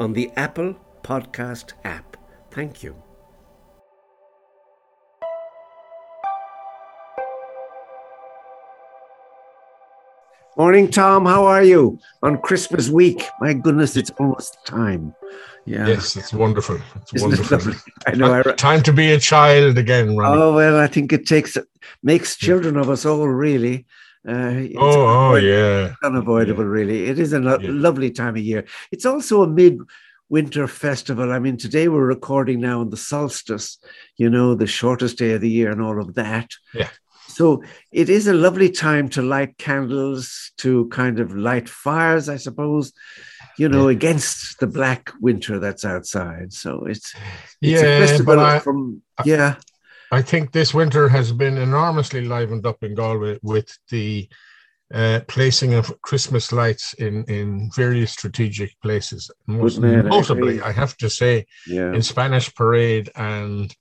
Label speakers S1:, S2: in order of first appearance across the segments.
S1: on the Apple Podcast app. Thank you. Morning, Tom. How are you on Christmas week? My goodness, it's almost time.
S2: Yeah. Yes, it's wonderful. It's Isn't wonderful. It
S1: I know. I,
S2: time to be a child again.
S1: Ronnie. Oh well, I think it takes makes children of us all really.
S2: Uh, oh, oh, yeah.
S1: Unavoidable, yeah. really. It is a lo- yeah. lovely time of year. It's also a mid winter festival. I mean, today we're recording now on the solstice, you know, the shortest day of the year and all of that.
S2: Yeah.
S1: So it is a lovely time to light candles, to kind of light fires, I suppose, you know, yeah. against the black winter that's outside. So it's, it's
S2: yeah, a festival but I,
S1: from, yeah.
S2: I think this winter has been enormously livened up in Galway with the uh, placing of Christmas lights in, in various strategic places. Most man, notably, I, I, have to say, yeah. in Spanish Parade and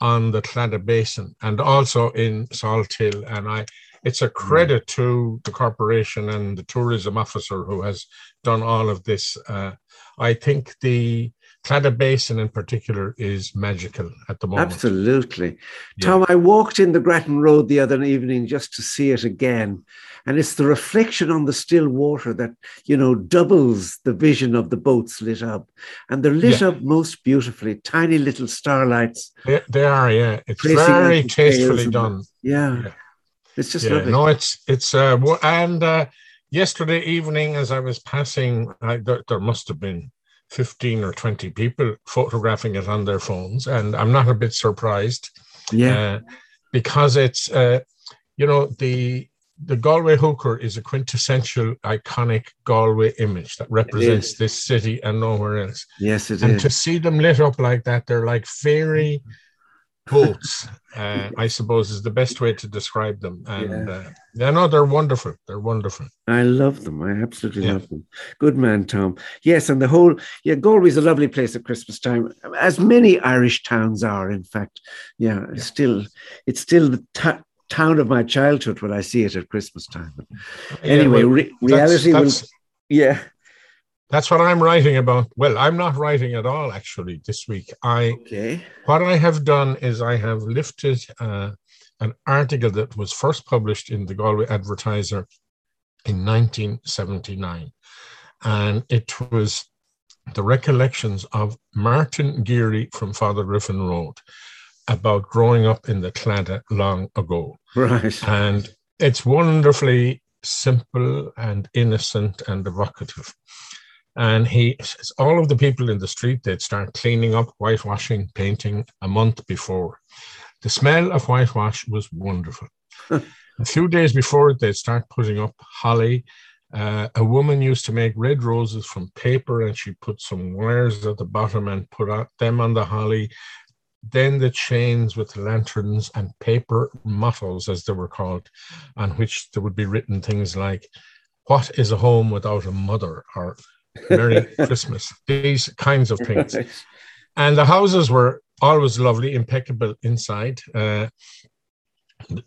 S2: on the Claddagh Basin, and also in Salthill. And I, it's a credit mm. to the corporation and the tourism officer who has done all of this. Uh, I think the Claddagh Basin in particular is magical at the moment.
S1: Absolutely. Yeah. Tom, I walked in the Grattan Road the other evening just to see it again. And it's the reflection on the still water that, you know, doubles the vision of the boats lit up. And they're lit yeah. up most beautifully, tiny little starlights.
S2: They, they are, yeah. It's very tastefully done.
S1: Yeah. yeah. It's just lovely.
S2: No, it's, it's, uh, and, uh, yesterday evening as I was passing, I, there, there must have been 15 or 20 people photographing it on their phones. And I'm not a bit surprised.
S1: Yeah. Uh,
S2: because it's, uh, you know, the, the Galway hooker is a quintessential iconic Galway image that represents this city and nowhere else.
S1: Yes, it
S2: and
S1: is.
S2: to see them lit up like that, they're like fairy boats, uh, I suppose is the best way to describe them. And yeah. uh, yeah, no, they're wonderful. They're wonderful.
S1: I love them. I absolutely yeah. love them. Good man, Tom. Yes, and the whole yeah, Galway's a lovely place at Christmas time, as many Irish towns are. In fact, yeah, yeah. still, it's still the t- town of my childhood when I see it at Christmas time. But anyway, well, re- reality that's, will. Yeah,
S2: that's what I'm writing about. Well, I'm not writing at all actually this week. I
S1: okay.
S2: What I have done is I have lifted uh, an article that was first published in the Galway Advertiser in 1979, and it was the recollections of Martin Geary from Father Griffin Road about growing up in the Claddagh long ago.
S1: Right.
S2: And it's wonderfully simple and innocent and evocative. And he, says all of the people in the street, they'd start cleaning up, whitewashing, painting a month before. The smell of whitewash was wonderful. a few days before they'd start putting up holly. Uh, a woman used to make red roses from paper and she put some wires at the bottom and put out them on the holly. Then the chains with lanterns and paper mottos, as they were called, on which there would be written things like, What is a home without a mother? or Merry Christmas, these kinds of things. And the houses were always lovely, impeccable inside. Uh,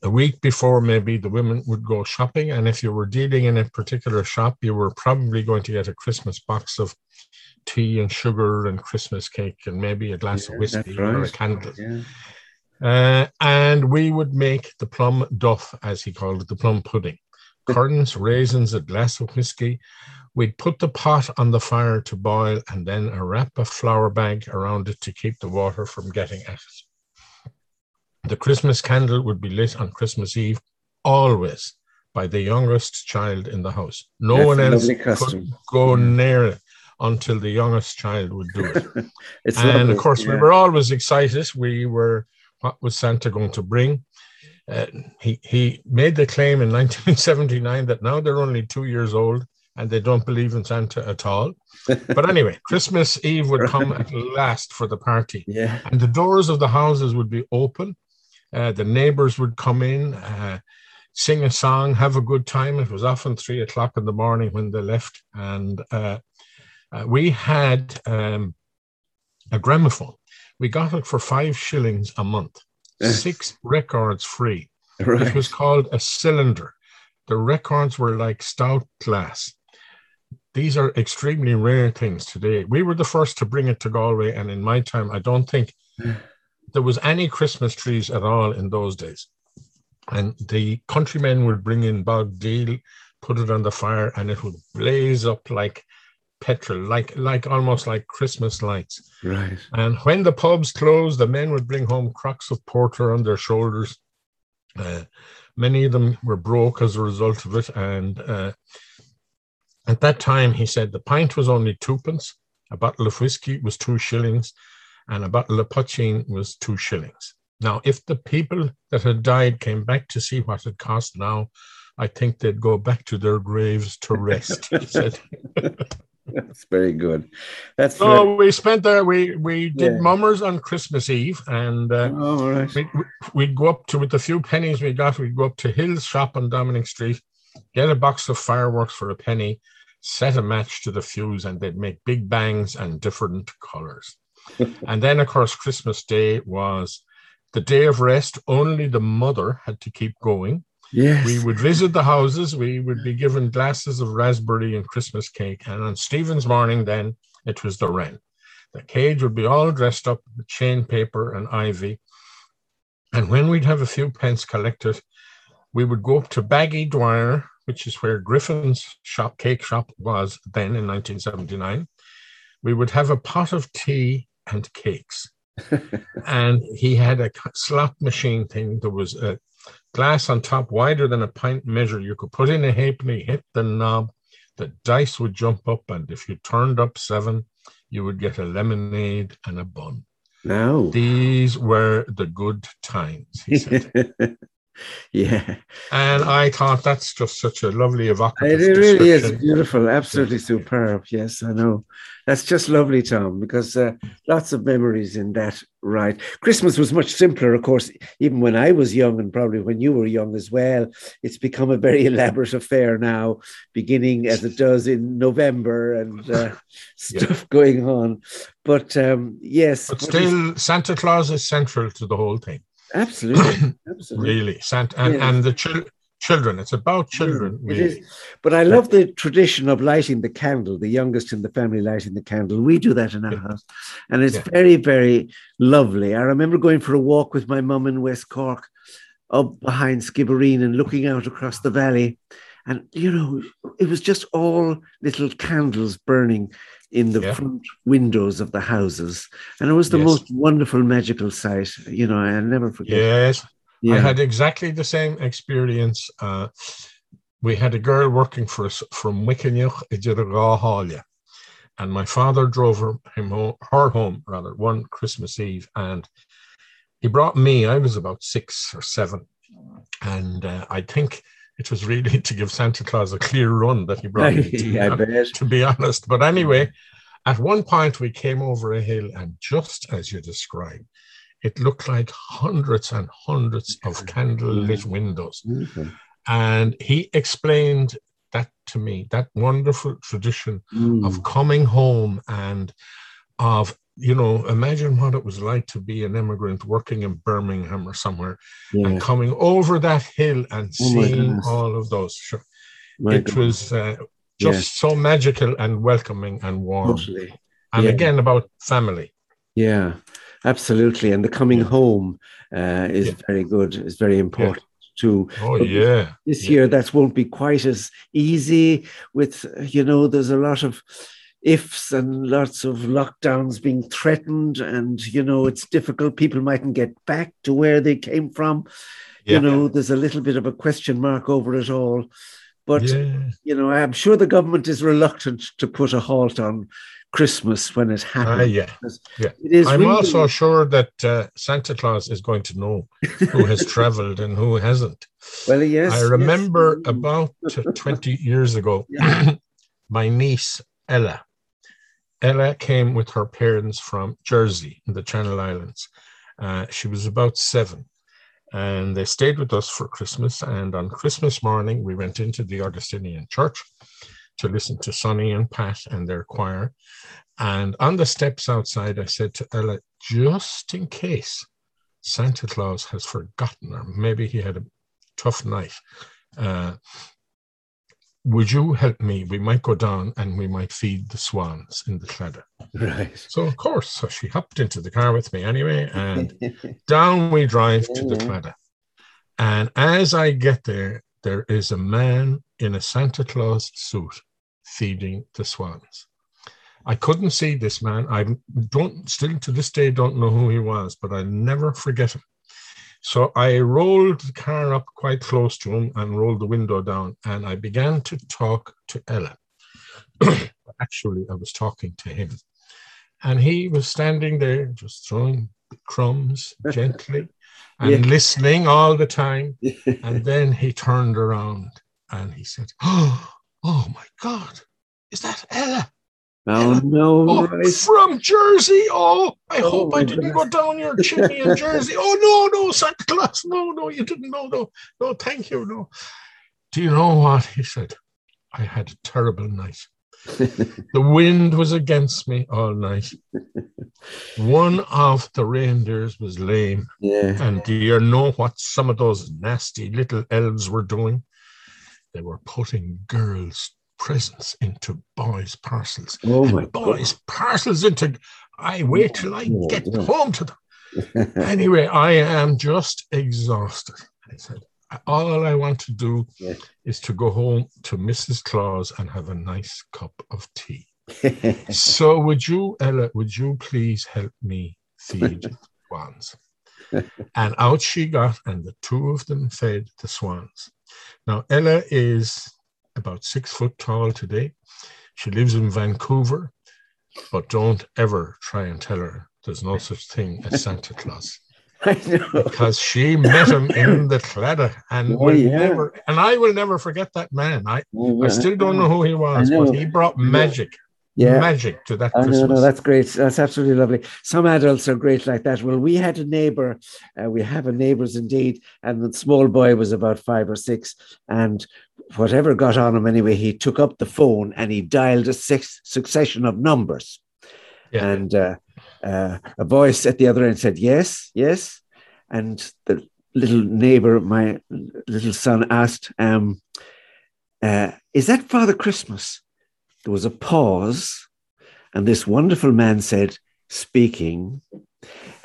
S2: a week before, maybe the women would go shopping. And if you were dealing in a particular shop, you were probably going to get a Christmas box of tea and sugar and Christmas cake and maybe a glass yeah, of whiskey right. or a candle. Yeah. Uh, and we would make the plum duff, as he called it, the plum pudding. Currants, raisins, a glass of whiskey, We'd put the pot on the fire to boil and then wrap a flour bag around it to keep the water from getting at it. The Christmas candle would be lit on Christmas Eve, always by the youngest child in the house. No That's one else could go mm. near it until the youngest child would do it. and lovely. of course, yeah. we were always excited. We were, what was Santa going to bring? Uh, he, he made the claim in 1979 that now they're only two years old and they don't believe in Santa at all. But anyway, Christmas Eve would come at last for the party.
S1: Yeah.
S2: And the doors of the houses would be open. Uh, the neighbors would come in, uh, sing a song, have a good time. It was often three o'clock in the morning when they left. And uh, uh we had um, a gramophone. We got it for five shillings a month, Eh. six records free.
S1: Right.
S2: It was called a cylinder. The records were like stout glass. These are extremely rare things today. We were the first to bring it to Galway, and in my time, I don't think hmm. there was any Christmas trees at all in those days. And the countrymen would bring in bog deal, put it on the fire, and it would blaze up like petrol, like like almost like Christmas lights.
S1: Right.
S2: And when the pubs closed, the men would bring home crocks of porter on their shoulders. Uh, many of them were broke as a result of it. And uh, at that time, he said the pint was only twopence, a bottle of whiskey was two shillings, and a bottle of poitín was two shillings. Now, if the people that had died came back to see what it cost now, I think they'd go back to their graves to rest. he said.
S1: That's very good. That's
S2: so
S1: very-
S2: we spent there. We we did
S1: Yeah.
S2: mummers on Christmas Eve, and uh,
S1: oh, right.
S2: we, we'd go up to with the few pennies we got. We'd go up to Hill's shop on Dominic Street, get a box of fireworks for a penny, set a match to the fuse, and they'd make big bangs and different colors. and then, of course, Christmas Day was the day of rest. Only the mother had to keep going.
S1: Yes.
S2: We would visit the houses. We would be given glasses of raspberry and Christmas cake. And on Stephen's morning, then it was the wren. The cage would be all dressed up with chain paper and ivy. And when we'd have a few pence collected, we would go up to Baggy Dwyer, which is where Griffin's shop, cake shop, was then in 1979. We would have a pot of tea and cakes. and he had a slot machine thing. There was a glass on top wider than a pint measure. You could put in a halfpenny, hit the knob, the dice would jump up, and if you turned up seven, you would get a lemonade and a bun.
S1: Now.
S2: These were the good times, he said.
S1: yeah.
S2: and I thought that's just such a lovely evocative
S1: It really is beautiful, absolutely superb. Yes, I know. That's just lovely, Tom, because uh, lots of memories in that. Right, Christmas was much simpler, of course. Even when I was young, and probably when you were young as well, it's become a very elaborate affair now, beginning as it does in November and uh, stuff going on. But um, yes,
S2: But still, Santa Claus is central to the whole thing.
S1: Absolutely, absolutely.
S2: Really, Santa and,
S1: Yeah.
S2: and the chil- children. It's about mm, children.
S1: It
S2: really.
S1: is. But I love the tradition of lighting the candle, the youngest in the family lighting the candle. We do that in our
S2: Yeah.
S1: house. And it's
S2: Yeah.
S1: very, very lovely. I remember going for a walk with my mum in West Cork up behind Skibbereen and looking out across the valley. And, you know, it was just all little candles burning in the
S2: Yeah.
S1: front windows of the houses. And it was the
S2: Yes.
S1: most wonderful, magical sight. You know, I'll never forget.
S2: Yes,
S1: Yeah.
S2: I had exactly the same experience. Uh, we had a girl working for us from Wickenyoch, and my father drove her, him home, her home rather one Christmas Eve, and he brought me. I was about six or seven, and uh, I think it was really to give Santa Claus a clear run that he brought me. To be,
S1: I
S2: to be honest, but anyway, at one point we came over a hill, and just as you described, it looked like hundreds and hundreds of candlelit windows.
S1: Mhm.
S2: And he explained that to me, that wonderful tradition
S1: Mm.
S2: of coming home and of, you know, imagine what it was like to be an immigrant working in Birmingham or somewhere
S1: Yeah.
S2: and coming over that hill and
S1: Oh
S2: seeing all of those. Sure. It
S1: goodness.
S2: was uh, just so magical and welcoming and warm.
S1: Totally.
S2: And
S1: Yeah.
S2: again, about family.
S1: Yeah, absolutely. And the coming
S2: Yeah.
S1: home uh, is
S2: Yeah.
S1: very good, is very important too.
S2: Oh,
S1: But
S2: yeah.
S1: This
S2: Yeah.
S1: year, that won't be quite as easy with, you know, there's a lot of ifs and lots of lockdowns being threatened. And, you know, it's difficult. People mightn't get back to where they came from.
S2: Yeah.
S1: You know, there's a little bit of a question mark over it all. But
S2: yeah.
S1: you know, I'm sure the government is reluctant to put a halt on Christmas when it
S2: Ah,
S1: happens.
S2: yeah. yeah.
S1: It is
S2: I'm
S1: really-
S2: also sure that uh, Santa Claus is going to know who has traveled and who hasn't.
S1: well, yes.
S2: I
S1: yes.
S2: remember about uh, 20 years ago, my niece Ella. Ella came with her parents from Jersey in the Channel Islands. Uh, she was about seven, and they stayed with us for Christmas. And on Christmas morning, we went into the Augustinian Church to listen to Sonny and Pat and their choir. And on the steps outside, I said to Ella, just in case Santa Claus has forgotten, or maybe he had a tough night, uh, would you help me? We might go down and we might feed the swans in the Claddagh.
S1: Right.
S2: So, of course, so she hopped into the car with me anyway, and down we drive to the Claddagh. And as I get there, there is a man in a Santa Claus suit feeding the swans. I couldn't see this man. I don't still to this day don't know who he was, but I never forget him. So I rolled the car up quite close to him and rolled the window down, and I began to talk to Ella. Actually, I was talking to him. And he was standing there just throwing crumbs gently and yeah. listening all the time. and then he turned around and he said, Oh, oh my God, is that Ella?
S1: Oh no!
S2: Oh. From Jersey. Oh, I oh, hope I didn't goodness. go down your chimney in Jersey. Oh no, no, Santa Claus. No, no, you didn't know. No, no, thank you. No. Do you know what he said? I had a terrible night. the wind was against me all night. One of the reindeers was lame.
S1: Yeah.
S2: And do you know what some of those nasty little elves were doing? They were putting girls' presents into boys' parcels.
S1: Oh my
S2: boys' God. parcels into. I wait till I get yeah. home to them. anyway, I am just exhausted. I said, all I want to do yeah. is to go home to Mrs. Claus and have a nice cup of tea. so, would you, Ella, would you please help me feed the swans? and out she got, and the two of them fed the swans. Now, Ella is about six foot tall today. She lives in Vancouver, but don't ever try and tell her there's no such thing as Santa Claus.
S1: I know.
S2: Because she met him in the Claddagh and oh, yeah. never and I will never forget that man. I, I still don't know who he was, but he brought magic yeah. magic to that.
S1: I know, no, that's great. That's absolutely lovely. Some adults are great like that. Well, we had a neighbor, uh, we have a neighbors indeed, and the small boy was about five or six, and whatever got on him anyway, he took up the phone and he dialed a six, succession of numbers. Yeah. And uh, uh, a voice at the other end said, Yes, yes. And the little neighbor, my little son, asked, um, uh, Is that Father Christmas? There was a pause, and this wonderful man said, speaking,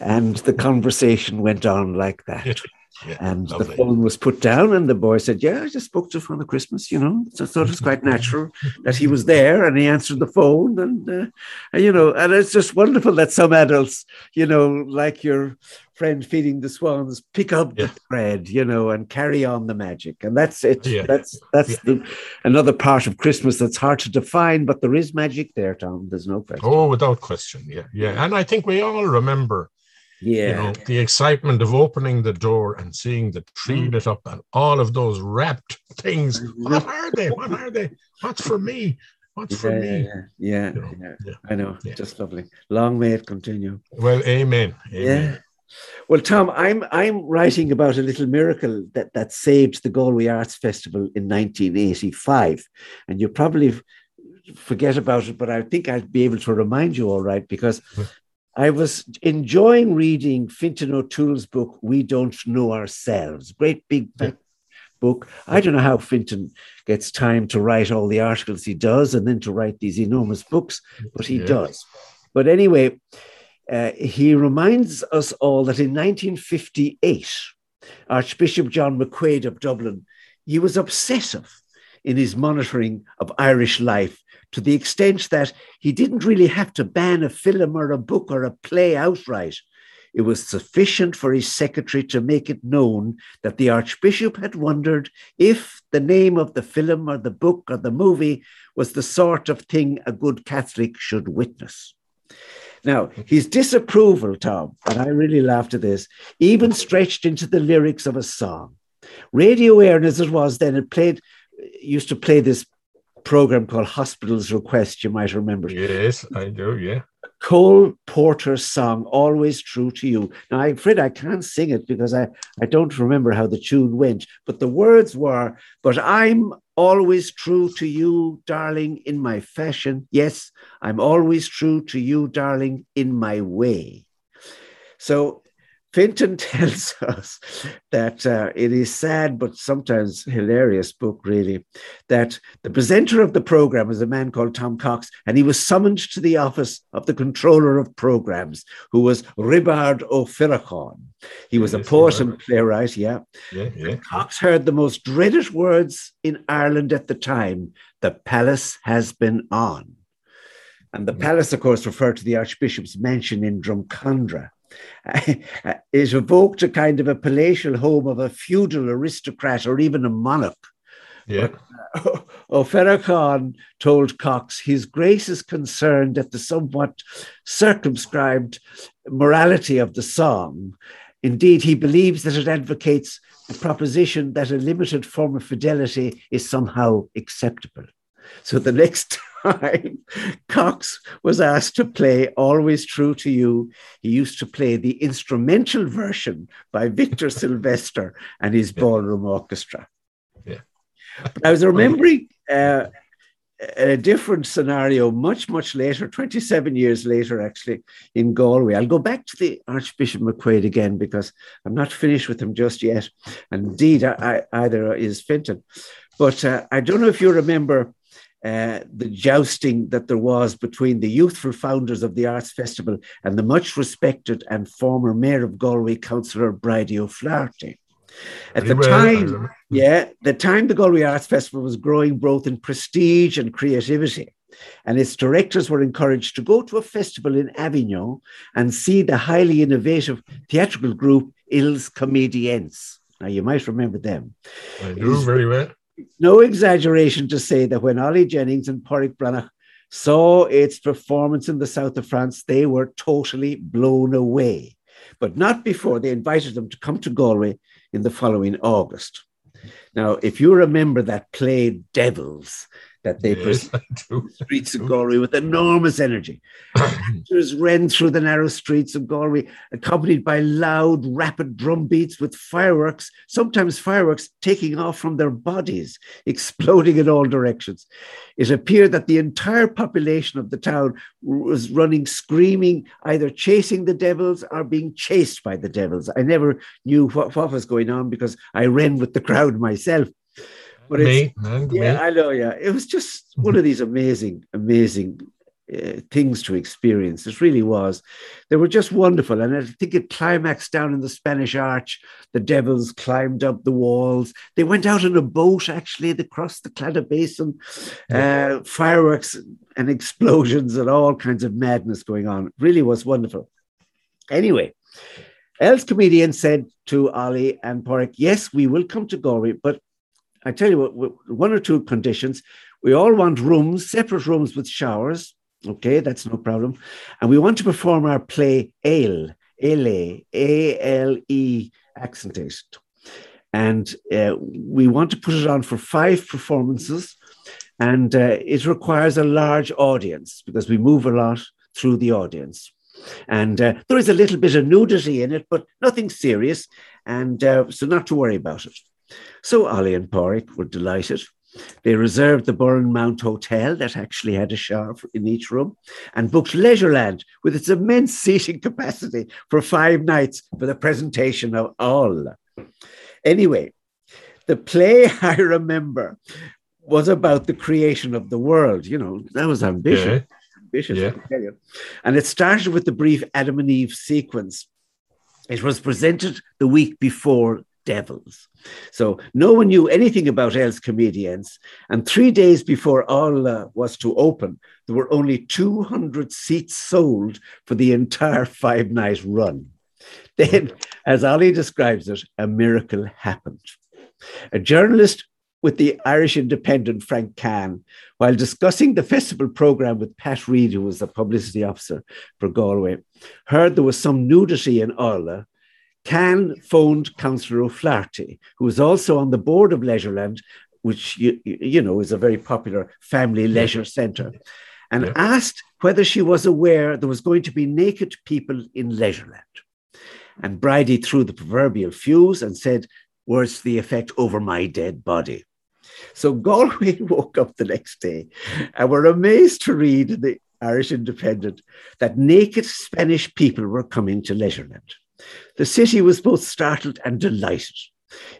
S1: and the conversation went on like that. Yeah, and lovely. the phone was put down, and the boy said, "Yeah, I just spoke to Father Christmas. You know, so I thought it was quite natural that he was there, and he answered the phone, and uh, you know, and it's just wonderful that some adults, you know, like your friend feeding the swans, pick up yeah. the thread, you know, and carry on the magic, and that's it. Yeah. That's that's the, another part of Christmas that's hard to define, but there is magic there, Tom. There's no question.
S2: Oh, without question, yeah, yeah, and I think we all remember yeah. You know, the excitement of opening the door and seeing the tree mm. lit up and all of those wrapped things. Mm-hmm. What are they? What are they? What's for me? What's for
S1: yeah,
S2: me?
S1: Yeah, yeah, you know, yeah, yeah, I know. Just lovely. Long may it continue.
S2: Well, amen.
S1: amen. Yeah. Well, Tom, I'm I'm writing about a little miracle that that saved the Galway Arts Festival in 1985, and you probably forget about it, but I think I'll be able to remind you all right because I was enjoying reading Fintan O'Toole's book, We Don't Know Ourselves. Great big yeah. book. I don't know how Fintan gets time to write all the articles he does and then to write these enormous books, but he does. But anyway, uh, he reminds us all that in 1958, Archbishop John McQuaid of Dublin, he was obsessive in his monitoring of Irish life to the extent that he didn't really have to ban a film or a book or a play outright. It was sufficient for his secretary to make it known that the Archbishop had wondered if the name of the film or the book or the movie was the sort of thing a good Catholic should witness. Now, his disapproval, Tom, and I really laughed at this, even stretched into the lyrics of a song. Radio as it was then, it played, used to play this program called Hospital's Request. You might remember.
S2: Yes, I do. Yeah.
S1: Cole Porter's song, Always True to You. Now, I'm afraid I can't sing it because I, I don't remember how the tune went, but the words were, But I'm always true to you, darling, in my fashion. Yes, I'm always true to you, darling, in my way. So Fintan tells us that uh, it is sad, but sometimes hilarious book, really, that the presenter of the program was a man called Tom Cox, and he was summoned to the office of the controller of programs, who was Roibeárd Ó Faracháin. He was yes, a poet and playwright, yeah.
S2: Yeah, yeah.
S1: Cox heard the most dreaded words in Ireland at the time the palace has been on. And the mm. palace, of course, referred to the Archbishop's mansion in Drumcondra. it evoked a kind of a palatial home of a feudal aristocrat or even a monarch.
S2: Yeah.
S1: Uh, Ó Faracháin told Cox, His Grace is concerned at the somewhat circumscribed morality of the song. Indeed, he believes that it advocates the proposition that a limited form of fidelity is somehow acceptable. So the next time Cox was asked to play Always True to You, he used to play the instrumental version by Victor Sylvester and his ballroom orchestra.
S2: Yeah.
S1: But I was remembering uh, a different scenario much, much later, 27 years later, actually, in Galway. I'll go back to the Archbishop McQuaid again because I'm not finished with him just yet. And indeed, I, I, either is Fintan. But uh, I don't know if you remember uh, the jousting that there was between the youthful founders of the Arts Festival and the much respected and former Mayor of Galway, Councillor Bridie O'Flaherty. At the time, yeah, the time the Galway Arts Festival was growing both in prestige and creativity. And its directors were encouraged to go to a festival in Avignon and see the highly innovative theatrical group Els Comediants. Now, you might remember them.
S2: I do very well
S1: no exaggeration to say that when Ollie Jennings and Pádraic Breathnach saw its performance in the south of France, they were totally blown away. But not before they invited them to come to Galway in the following August. Now, if you remember that play Devils, that they yes, the streets of Galway with enormous energy. Actors ran through the narrow streets of Galway, accompanied by loud, rapid drum beats with fireworks, sometimes fireworks taking off from their bodies, exploding in all directions. It appeared that the entire population of the town was running, screaming, either chasing the devils or being chased by the devils. I never knew what, what was going on because I ran with the crowd myself.
S2: But me,
S1: yeah, me. I know. Yeah, it was just one of these amazing, amazing uh, things to experience. It really was. They were just wonderful, and I think it climaxed down in the Spanish Arch. The devils climbed up the walls. They went out in a boat. Actually, they crossed the Claddagh Basin. Uh, fireworks and explosions and all kinds of madness going on. It really was wonderful. Anyway. Els Comediants said to Ollie and Pádraic, Yes, we will come to Galway, but I tell you what, one or two conditions. We all want rooms, separate rooms with showers. Okay, that's no problem. And we want to perform our play Ale, Ale, A L E accented. And uh, we want to put it on for five performances. And uh, it requires a large audience because we move a lot through the audience. And uh, there is a little bit of nudity in it, but nothing serious. And uh, so, not to worry about it. So Ollie and Pádraic were delighted. They reserved the Burren Mount Hotel that actually had a shower in each room and booked Leisureland with its immense seating capacity for five nights for the presentation of all. Anyway, the play I remember was about the creation of the world. You know, that was ambitious. Yeah. Ambitious, yeah. I tell you. And it started with the brief Adam and Eve sequence. It was presented the week before devils. So no one knew anything about Els Comediants. And three days before Alla was to open, there were only 200 seats sold for the entire five night run. Then, as Ollie describes it, a miracle happened. A journalist with the Irish Independent, Frank Kahn, while discussing the festival program with Pat Reid, who was the publicity officer for Galway, heard there was some nudity in Alla Kahn phoned Councillor O'Flaherty, who was also on the board of Leisureland, which you, you know is a very popular family leisure centre, and
S2: Yeah.
S1: asked whether she was aware there was going to be naked people in Leisureland. And Bridie threw the proverbial fuse and said words to the effect, over my dead body. So Galway woke up the next day and were amazed to read in the Irish Independent that naked Spanish people were coming to Leisureland. The city was both startled and delighted.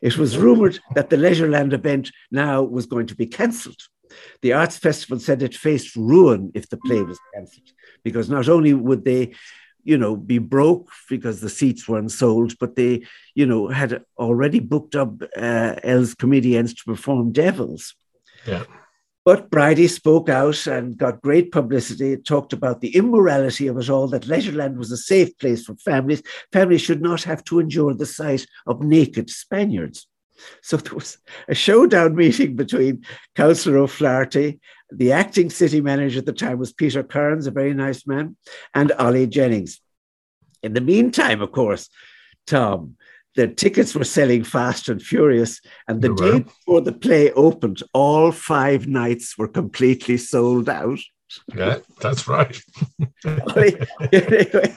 S1: It was rumoured that the Leisureland event now was going to be cancelled. The Arts Festival said it faced ruin if the play was cancelled, because not only would they, you know, be broke because the seats weren't sold, but they, you know, had already booked up uh, Els Comediants to perform Devils.
S2: Yeah.
S1: But Bridie spoke out and got great publicity. It Talked about the immorality of it all, that Leisureland was a safe place for families. Families should not have to endure the sight of naked Spaniards. So there was a showdown meeting between Councillor O'Flaherty, the acting city manager at the time was Peter Kearns, a very nice man, and Ollie Jennings. In the meantime, of course, Tom, the tickets were selling fast and furious. And the
S2: oh,
S1: day before the play opened, all five nights were completely sold out.
S2: Yeah, that's right.
S1: Ollie, anyway,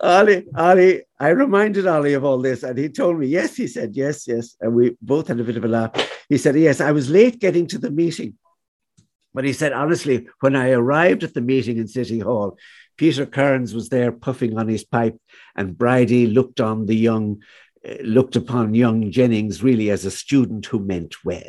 S1: Ollie, Ollie, I reminded Ollie of all this, and he told me, yes, he said, yes, yes. And we both had a bit of a laugh. He said, yes, I was late getting to the meeting. But he said, honestly, when I arrived at the meeting in City Hall, Peter Kearns was there puffing on his pipe, and Bridie looked on the young, looked upon young Jennings really as a student who meant well.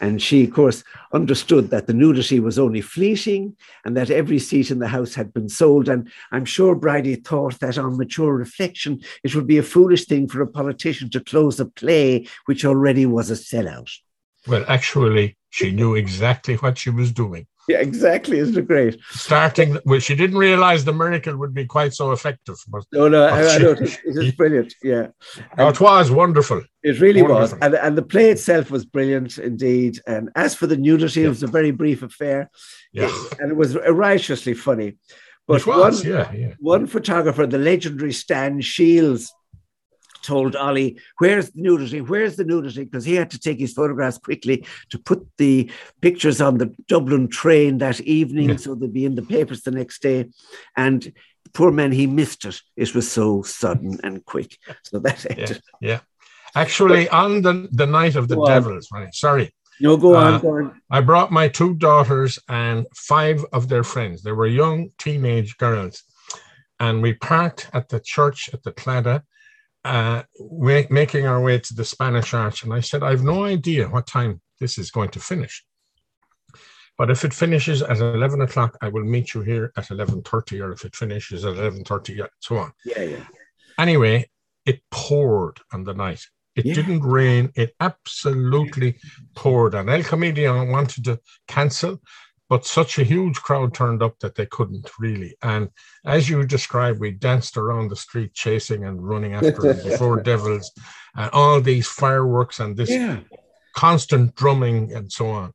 S1: And she, of course, understood that the nudity was only fleeting and that every seat in the house had been sold. And I'm sure Bridie thought that on mature reflection, it would be a foolish thing for a politician to close a play which already was a sellout.
S2: Well, actually, she knew exactly what she was doing.
S1: Yeah, exactly. Isn't it great?
S2: Starting, well, she didn't realize the miracle would be quite so effective, but
S1: No, no, I, I
S2: she-
S1: know it is, it brilliant. Yeah,
S2: oh, it was wonderful.
S1: it really was. And, and the play itself was brilliant indeed. And as for the nudity, it was a very brief affair.
S2: Yeah,
S1: And it was righteously funny. But
S2: it was.
S1: one,
S2: Yeah, yeah.
S1: one photographer, the legendary Stan Shields, told Ollie, Where's the nudity? Where's the nudity? Because he had to take his photographs quickly to put the pictures on the Dublin train that evening
S2: Yeah.
S1: so they'd be in the papers the next day. And poor man, he missed it. It was so sudden and quick. So that ended.
S2: Yeah. Actually, on the, the night of the. Devils, right? Sorry,
S1: No, go on,
S2: Uh,
S1: go on.
S2: I brought my two daughters and five of their friends. They were young teenage girls. And we parked at the church at the Claddagh, uh, making our way to the Spanish Arch. And I said, I have no idea what time this is going to finish. But if it finishes at 11 o'clock, I will meet you here at 11.30, or if it finishes at 11.30, and so on.
S1: Yeah, yeah.
S2: Anyway, it poured on the night. It
S1: Yeah.
S2: didn't rain. It absolutely poured. And El Comedian wanted to cancel, but such a huge crowd turned up that they couldn't really. And as you described, we danced around the street chasing and running after the four devils and all these fireworks and this
S1: Yeah.
S2: constant drumming and so on.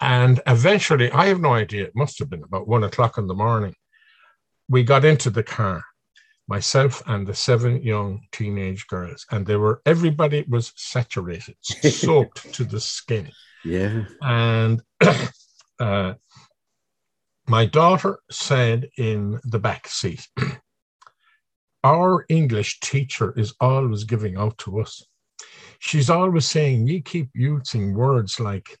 S2: And eventually, I have no idea, it must have been about one o'clock in the morning. We got into the car, myself and the seven young teenage girls, and they were everybody was saturated, soaked to the skin.
S1: Yeah.
S2: And uh, my daughter said in the back seat, Our English teacher is always giving out to us. She's always saying, You keep using words like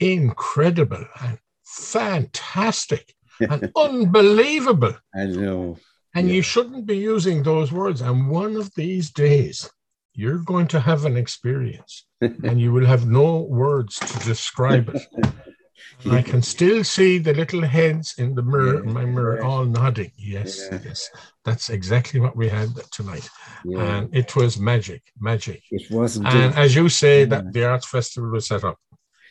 S2: incredible and fantastic and unbelievable.
S1: I know.
S2: And
S1: Yeah.
S2: you shouldn't be using those words. And one of these days, you're going to have an experience and you will have no words to describe it. I can still see the little heads in the mirror, in my mirror,
S1: Yeah.
S2: all nodding. Yes,
S1: Yeah.
S2: yes. That's exactly what we had tonight.
S1: Yeah.
S2: And it was magic, magic.
S1: it wasn't.
S2: And as you say,
S1: Yeah.
S2: that the arts festival was set up.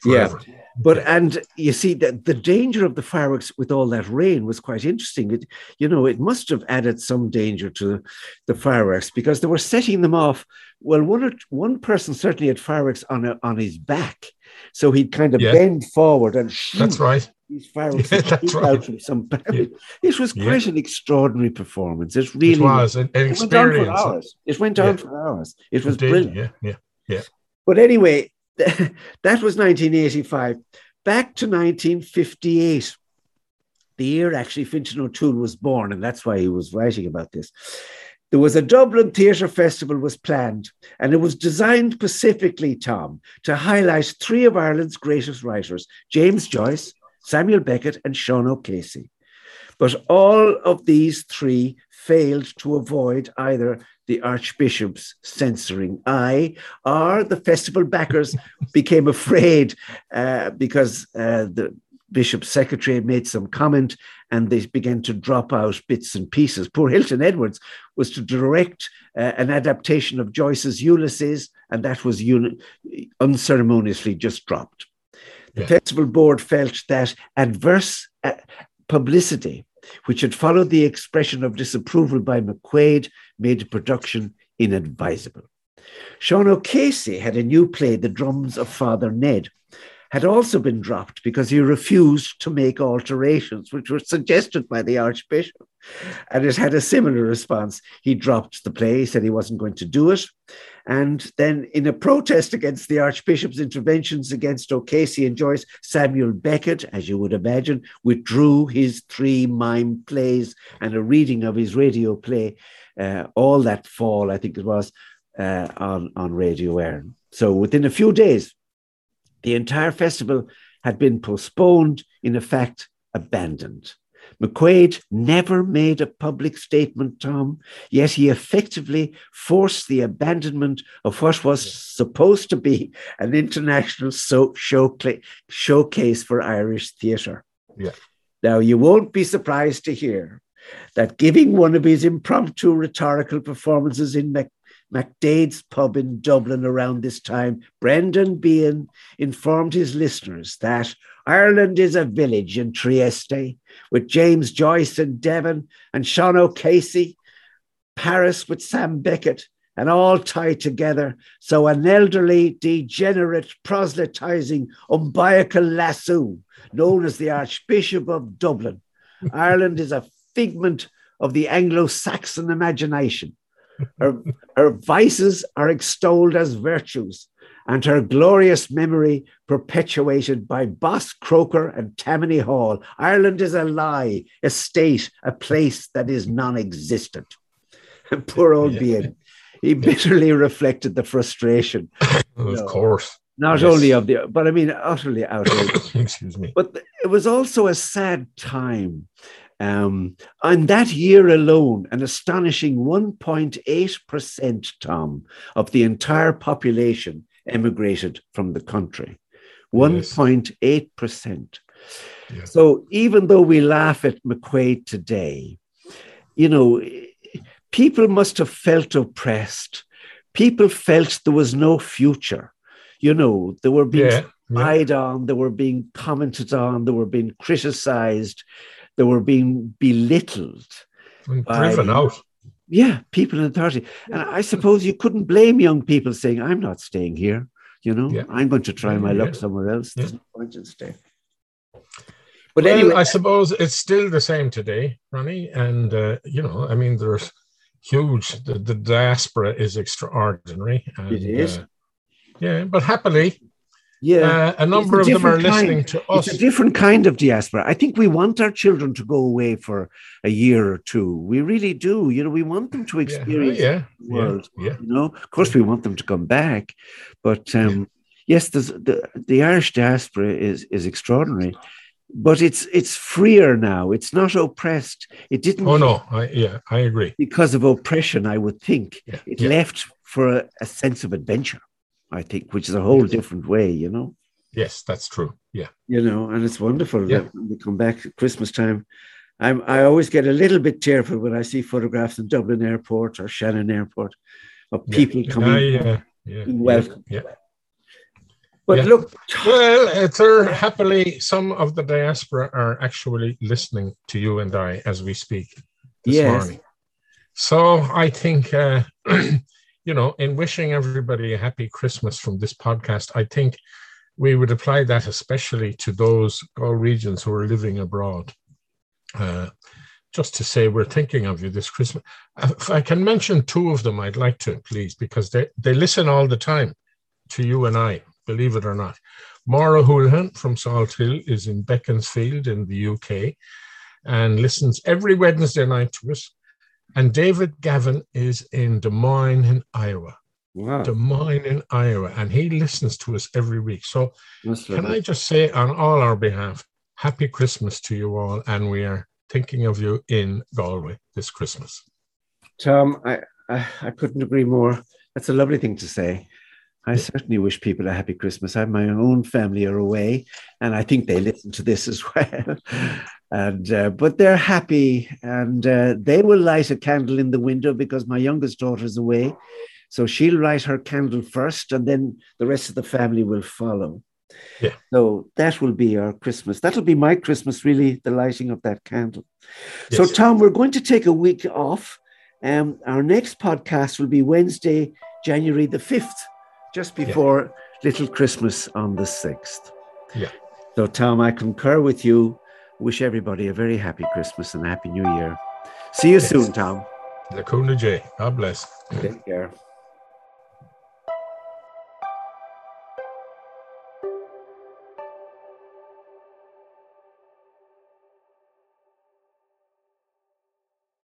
S1: Yeah. But and you see that the danger of the fireworks with all that rain was quite interesting. It, you know, it must have added some danger to the fireworks because they were setting them off. Well, one or one person certainly had fireworks on a, on his back, so he'd kind of
S2: Yeah.
S1: bend forward and
S2: That's
S1: shoot
S2: right.
S1: these fireworks
S2: Yeah, that's right.
S1: out from some.
S2: Yeah.
S1: It was
S2: Yeah.
S1: quite an extraordinary performance. It really
S2: it was an, an
S1: It went on for hours. It went on
S2: Yeah.
S1: for hours. It was
S2: It did,
S1: brilliant.
S2: Yeah, yeah.
S1: But anyway, that was 1985. Back to 1958, the year actually Fintan O'Toole was born, and that's why he was writing about this. There was a Dublin Theatre Festival was planned, and it was designed specifically, Tom, to highlight three of Ireland's greatest writers, James Joyce, Samuel Beckett, and Sean O'Casey. But all of these three failed to avoid either the Archbishop's censoring eye or the festival backers became afraid uh, because uh, the Bishop's secretary made some comment and they began to drop out bits and pieces. Poor Hilton Edwards was to direct uh, an adaptation of Joyce's Ulysses, and that was un- unceremoniously just dropped. The yeah. festival board felt that adverse uh, publicity, which had followed the expression of disapproval by McQuaid, made production inadvisable. Sean O'Casey had a new play, The Drums of Father Ned, had also been dropped because he refused to make alterations, which were suggested by the Archbishop. And it had a similar response. He dropped the play, he said he wasn't going to do it. And then, in a protest against the Archbishop's interventions against O'Casey and Joyce, Samuel Beckett, as you would imagine, withdrew his three mime plays and a reading of his radio play uh, all that fall, I think it was, uh, on, on Radio Éireann. So within a few days, the entire festival had been postponed, in effect, abandoned. McQuaid never made a public statement, Tom, yet he effectively forced the abandonment of what was supposed to be an international so- show- showcase for Irish theatre.
S2: Yeah.
S1: Now, you won't be surprised to hear that giving one of his impromptu rhetorical performances in Mac- McDaid's pub in Dublin around this time, Brendan Behan informed his listeners that Ireland is a village in Trieste with James Joyce and Devon and Sean O'Casey, Paris with Sam Beckett, and all tied together. So an elderly, degenerate, proselytizing, umbilical lasso known as the Archbishop of Dublin. Ireland is a figment of the Anglo Saxon imagination her, her vices are extolled as virtues, and her glorious memory perpetuated by Boss Croker and Tammany Hall. Ireland is a lie, a state, a place that is non existent. Poor old yeah. He bitterly reflected the frustration.
S2: of know, course.
S1: Not yes. only of the, but I mean, utterly outrageous.
S2: Excuse me.
S1: But it was also a sad time um, and that year alone, an astonishing 1.8%, Tom, of the entire population emigrated from the country. 1.8%. Yes. So even though we laugh at McQuaid today, you know, people must have felt oppressed. People felt there was no future. You know, they were being yeah, spied yeah. on, they were being commented on, they were being criticized they were being belittled.
S2: And driven out.
S1: Yeah, people in authority. And I suppose you couldn't blame young people saying, I'm not staying here. You know, yeah. I'm going to try my luck somewhere else. There's no point in staying.
S2: But well, anyway, I suppose it's still the same today, Ronnie. And uh, you know, I mean, there's huge. The, the diaspora is extraordinary. And,
S1: it is. Uh,
S2: yeah, but happily,
S1: yeah,
S2: uh, a number a of them are kind. listening to us.
S1: It's a different kind of diaspora. I think we want our children to go away for a year or two. We really do. You know, we want them to experience
S2: yeah, yeah,
S1: the world. Yeah, You know, of course, we want them to come back, but um, yes, the the Irish diaspora is is extraordinary. But it's it's freer now. It's not oppressed. It didn't.
S2: Oh no! I, yeah, I agree.
S1: Because of oppression, I would think it left for a, a sense of adventure. I think, which is a whole different way, you know.
S2: Yes, that's true. Yeah.
S1: You know, and it's wonderful yeah. that when we come back at Christmas time. I'm, I always get a little bit tearful when I see photographs in Dublin Airport or Shannon Airport of people
S2: yeah.
S1: coming
S2: uh, yeah. yeah.
S1: welcome.
S2: Yeah.
S1: But yeah. look,
S2: well, there happily some of the diaspora are actually listening to you and I as we speak this yes. morning. So I think uh, you know, in wishing everybody a happy Christmas from this podcast, I think we would apply that especially to those Galwegians who are living abroad. Uh, just to say we're thinking of you this Christmas. If I can mention two of them, I'd like to, please, because they, they listen all the time to you and I. believe it or not. Maura Houlihan from Salt Hill is in Beaconsfield in the UK and listens every Wednesday night to us. And David Gavin is in Des Moines in Iowa.
S1: Wow.
S2: Des Moines in Iowa, and he listens to us every week. So,
S1: That's
S2: can
S1: lovely.
S2: I just say on all our behalf, Happy Christmas to you all, and we are thinking of you in Galway this Christmas.
S1: Tom, I, I, I couldn't agree more. That's a lovely thing to say. I certainly wish people a happy Christmas. I, my own family are away, and I think they listen to this as well. and uh, but they're happy, and uh, they will light a candle in the window because my youngest daughter's away, so she'll light her candle first, and then the rest of the family will follow.
S2: Yeah.
S1: So that will be our Christmas. That'll be my Christmas, really, the lighting of that candle. So, Tom, we're going to take a week off. Um, our next podcast will be Wednesday, January the 5th, just before Little Christmas on the 6th.
S2: Yeah.
S1: So, Tom, I concur with you. Wish everybody a very happy Christmas and a happy new year. See you
S2: Yes.
S1: soon, Tom.
S2: Le cúnamh Dé. God bless.
S1: Take care.